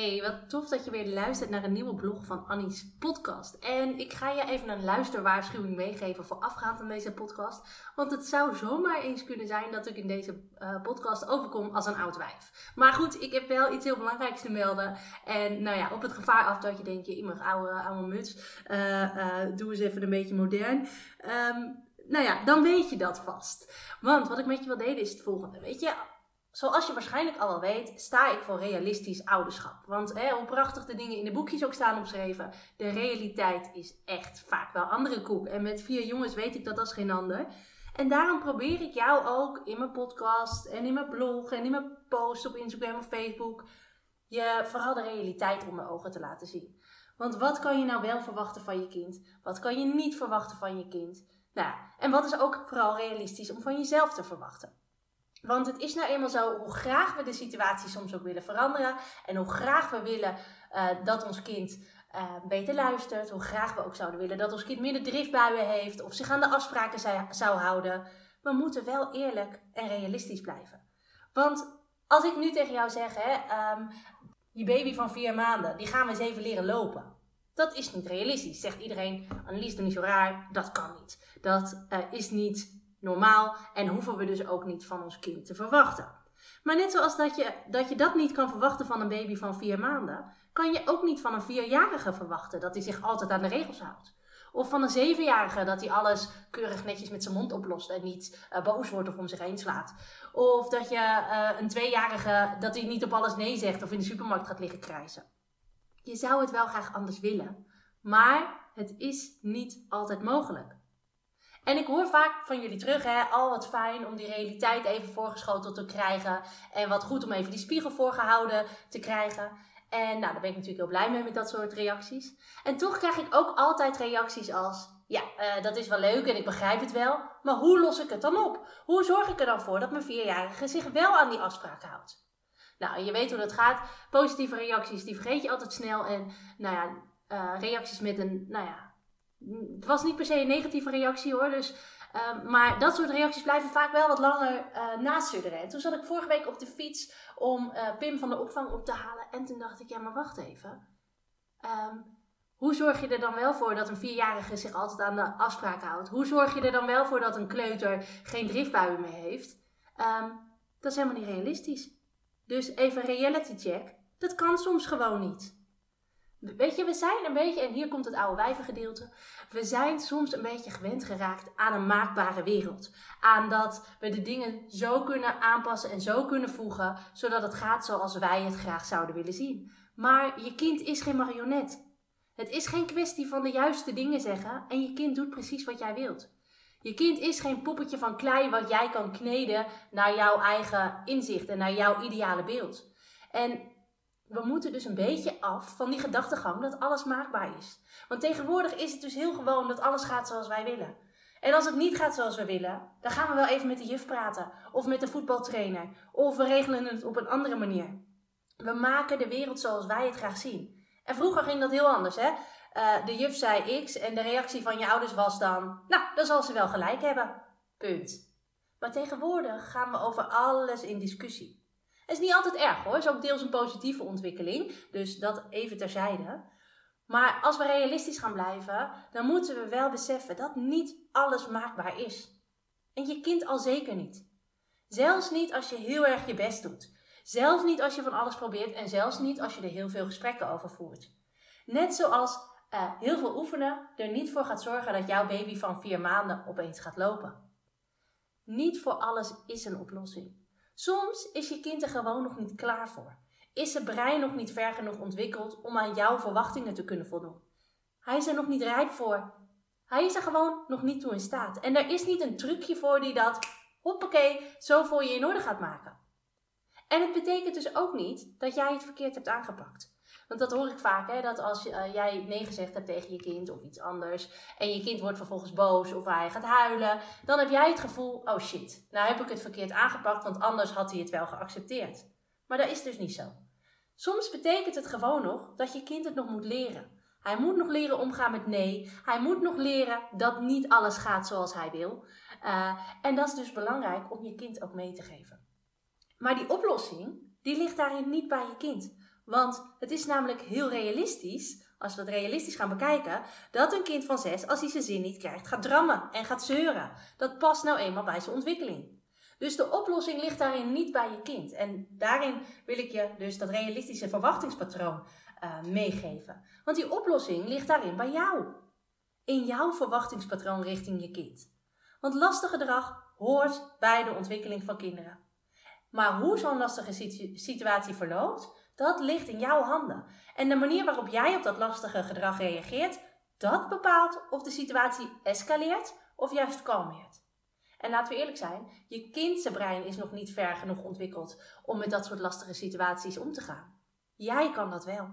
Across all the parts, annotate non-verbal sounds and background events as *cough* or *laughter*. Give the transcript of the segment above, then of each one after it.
Hey, wat tof dat je weer luistert naar een nieuwe blog van Annie's podcast. En ik ga je even een luisterwaarschuwing meegeven voorafgaand aan deze podcast. Want het zou zomaar eens kunnen zijn dat ik in deze uh, podcast overkom als een oud wijf. Maar goed, ik heb wel iets heel belangrijks te melden. En nou ja, op het gevaar af dat je denkt, je iemand oude, oude muts, uh, uh, doe eens even een beetje modern. Um, nou ja, dan weet je dat vast. Want wat ik met je wil delen is het volgende. Weet je, Zoals je waarschijnlijk al wel weet, sta ik voor realistisch ouderschap. Want hè, hoe prachtig de dingen in de boekjes ook staan opgeschreven, de realiteit is echt vaak wel andere koek. En met vier jongens weet ik dat als geen ander. En daarom probeer ik jou ook in mijn podcast en in mijn blog en in mijn posts op Instagram of Facebook je vooral de realiteit onder ogen te laten zien. Want wat kan je nou wel verwachten van je kind? Wat kan je niet verwachten van je kind? Nou, en wat is ook vooral realistisch om van jezelf te verwachten? Want het is nou eenmaal zo, hoe graag we de situatie soms ook willen veranderen en hoe graag we willen uh, dat ons kind uh, beter luistert, hoe graag we ook zouden willen dat ons kind minder driftbuien heeft of zich aan de afspraken zou houden, we moeten wel eerlijk en realistisch blijven. Want als ik nu tegen jou zeg, hè, um, je baby van vier maanden, die gaan we eens even leren lopen. Dat is niet realistisch, zegt iedereen. Annelies, doe niet zo raar. Dat kan niet. Dat uh, is niet normaal en hoeven we dus ook niet van ons kind te verwachten. Maar net zoals dat je, dat je dat niet kan verwachten van een baby van vier maanden, kan je ook niet van een vierjarige verwachten dat hij zich altijd aan de regels houdt. Of van een zevenjarige dat hij alles keurig netjes met zijn mond oplost en niet uh, boos wordt of om zich heen slaat. Of dat je uh, een tweejarige dat hij niet op alles nee zegt of in de supermarkt gaat liggen krijsen. Je zou het wel graag anders willen, maar het is niet altijd mogelijk. En ik hoor vaak van jullie terug, hè, al wat fijn om die realiteit even voorgeschoteld te krijgen. En wat goed om even die spiegel voorgehouden te krijgen. En nou, daar ben ik natuurlijk heel blij mee met dat soort reacties. En toch krijg ik ook altijd reacties als: Ja, uh, dat is wel leuk en ik begrijp het wel, maar hoe los ik het dan op? Hoe zorg ik er dan voor dat mijn vierjarige zich wel aan die afspraken houdt? Nou, je weet hoe dat gaat. Positieve reacties, die vergeet je altijd snel. En nou ja, uh, reacties met een, nou ja, het was niet per se een negatieve reactie hoor. Dus, uh, maar dat soort reacties blijven vaak wel wat langer uh, nasudderen. En toen zat ik vorige week op de fiets om uh, Pim van de opvang op te halen. En toen dacht ik, ja maar wacht even. Um, hoe zorg je er dan wel voor dat een vierjarige zich altijd aan de afspraken houdt? Hoe zorg je er dan wel voor dat een kleuter geen driftbuien meer heeft? Um, dat is helemaal niet realistisch. Dus even reality check. Dat kan soms gewoon niet. Weet je, we zijn een beetje, en hier komt het oude wijvengedeelte. We zijn soms een beetje gewend geraakt aan een maakbare wereld. Aan dat we de dingen zo kunnen aanpassen en zo kunnen voegen, zodat het gaat zoals wij het graag zouden willen zien. Maar je kind is geen marionet. Het is geen kwestie van de juiste dingen zeggen en je kind doet precies wat jij wilt. Je kind is geen poppetje van klei wat jij kan kneden naar jouw eigen inzicht en naar jouw ideale beeld. En we moeten dus een beetje af van die gedachtegang dat alles maakbaar is. Want tegenwoordig is het dus heel gewoon dat alles gaat zoals wij willen. En als het niet gaat zoals we willen, dan gaan we wel even met de juf praten. Of met de voetbaltrainer. Of we regelen het op een andere manier. We maken de wereld zoals wij het graag zien. En vroeger ging dat heel anders, hè? Uh, de juf zei X en de reactie van je ouders was dan... Nou, dan zal ze wel gelijk hebben. Punt. Maar tegenwoordig gaan we over alles in discussie. Is niet altijd erg hoor, is ook deels een positieve ontwikkeling. Dus dat even terzijde. Maar als we realistisch gaan blijven, dan moeten we wel beseffen dat niet alles maakbaar is. En je kind al zeker niet. Zelfs niet als je heel erg je best doet. Zelfs niet als je van alles probeert en zelfs niet als je er heel veel gesprekken over voert. Net zoals uh, heel veel oefenen er niet voor gaat zorgen dat jouw baby van vier maanden opeens gaat lopen. Niet voor alles is een oplossing. Soms is je kind er gewoon nog niet klaar voor. Is zijn brein nog niet ver genoeg ontwikkeld om aan jouw verwachtingen te kunnen voldoen. Hij is er nog niet rijp voor. Hij is er gewoon nog niet toe in staat. En er is niet een trucje voor die dat, hoppakee, zo voor je in orde gaat maken. En het betekent dus ook niet dat jij het verkeerd hebt aangepakt. Want dat hoor ik vaak, hè, dat als uh, jij nee gezegd hebt tegen je kind of iets anders. en je kind wordt vervolgens boos of hij gaat huilen. dan heb jij het gevoel: oh shit, nou heb ik het verkeerd aangepakt, want anders had hij het wel geaccepteerd. Maar dat is dus niet zo. Soms betekent het gewoon nog dat je kind het nog moet leren. Hij moet nog leren omgaan met nee. Hij moet nog leren dat niet alles gaat zoals hij wil. Uh, en dat is dus belangrijk om je kind ook mee te geven. Maar die oplossing, die ligt daarin niet bij je kind. Want het is namelijk heel realistisch, als we het realistisch gaan bekijken, dat een kind van zes, als hij zijn zin niet krijgt, gaat drammen en gaat zeuren. Dat past nou eenmaal bij zijn ontwikkeling. Dus de oplossing ligt daarin niet bij je kind. En daarin wil ik je dus dat realistische verwachtingspatroon uh, meegeven. Want die oplossing ligt daarin bij jou. In jouw verwachtingspatroon richting je kind. Want lastig gedrag hoort bij de ontwikkeling van kinderen. Maar hoe zo'n lastige situatie verloopt, dat ligt in jouw handen. En de manier waarop jij op dat lastige gedrag reageert, dat bepaalt of de situatie escaleert of juist kalmeert. En laten we eerlijk zijn, je kindse brein is nog niet ver genoeg ontwikkeld om met dat soort lastige situaties om te gaan. Jij kan dat wel.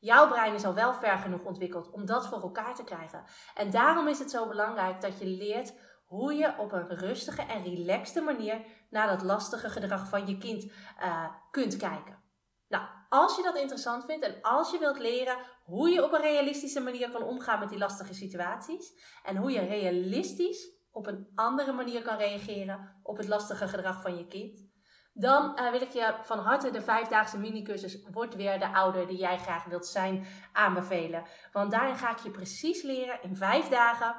Jouw brein is al wel ver genoeg ontwikkeld om dat voor elkaar te krijgen. En daarom is het zo belangrijk dat je leert hoe je op een rustige en relaxte manier naar dat lastige gedrag van je kind uh, kunt kijken. Nou, als je dat interessant vindt en als je wilt leren hoe je op een realistische manier kan omgaan met die lastige situaties en hoe je realistisch op een andere manier kan reageren op het lastige gedrag van je kind, dan uh, wil ik je van harte de vijfdaagse minicursus Word weer de ouder die jij graag wilt zijn aanbevelen. Want daarin ga ik je precies leren in vijf dagen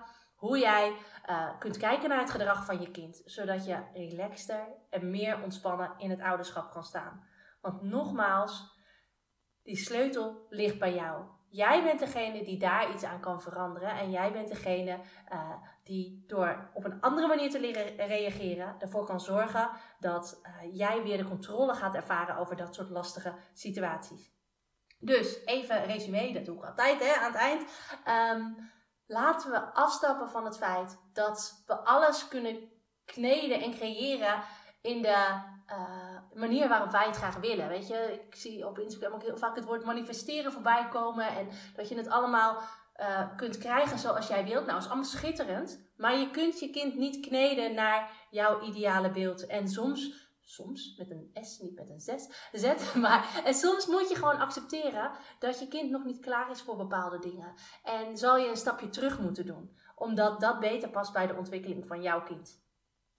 hoe jij uh, kunt kijken naar het gedrag van je kind, zodat je relaxter en meer ontspannen in het ouderschap kan staan. Want nogmaals, die sleutel ligt bij jou. Jij bent degene die daar iets aan kan veranderen. En jij bent degene uh, die door op een andere manier te leren reageren, ervoor kan zorgen dat uh, jij weer de controle gaat ervaren over dat soort lastige situaties. Dus even resume, dat doe ik altijd hè, aan het eind. Um, laten we afstappen van het feit dat we alles kunnen kneden en creëren in de uh, manier waarop wij het graag willen. Weet je, ik zie op Instagram ook heel vaak het woord manifesteren voorbij komen. En dat je het allemaal uh, kunt krijgen zoals jij wilt. Nou, is allemaal schitterend. Maar je kunt je kind niet kneden naar jouw ideale beeld. En soms, soms met een S, niet met een zes, *laughs* Z. Maar en soms moet je gewoon accepteren dat je kind nog niet klaar is voor bepaalde dingen. En zal je een stapje terug moeten doen. Omdat dat beter past bij de ontwikkeling van jouw kind.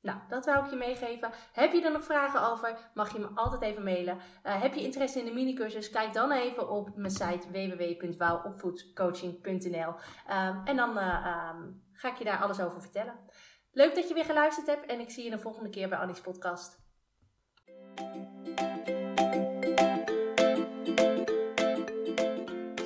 Nou, dat wou ik je meegeven. Heb je er nog vragen over, mag je me altijd even mailen. Uh, heb je interesse in de minicursus, kijk dan even op mijn site www.wouwopvoedcoaching.nl um, En dan uh, um, ga ik je daar alles over vertellen. Leuk dat je weer geluisterd hebt en ik zie je de volgende keer bij Annie's podcast.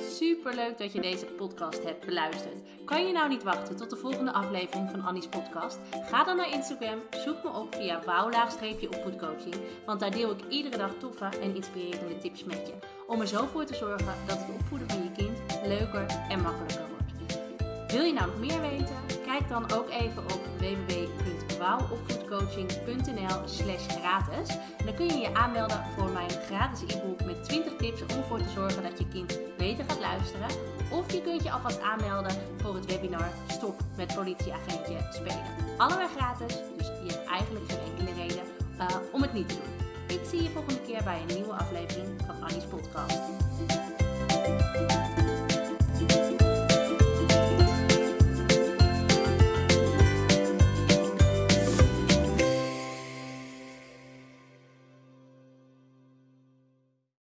Superleuk dat je deze podcast hebt beluisterd. Kan je nou niet wachten tot de volgende aflevering van Annie's podcast? Ga dan naar Instagram, zoek me op via wouw-opvoedcoaching, want daar deel ik iedere dag toffe en inspirerende tips met je. Om er zo voor te zorgen dat het opvoeden van je kind leuker en makkelijker wordt. Wil je nou nog meer weten? Kijk dan ook even op www.wouwopvoedcoaching.nl slash gratis. Dan kun je je aanmelden voor mijn gratis e-book met 20 tips om ervoor te zorgen dat je kind beter gaat luisteren. Of je kunt je alvast aanmelden voor het webinar Stop met politieagentje spelen. Allebei gratis, dus je hebt eigenlijk geen enkele reden uh, om het niet te doen. Ik zie je volgende keer bij een nieuwe aflevering van Annie's podcast.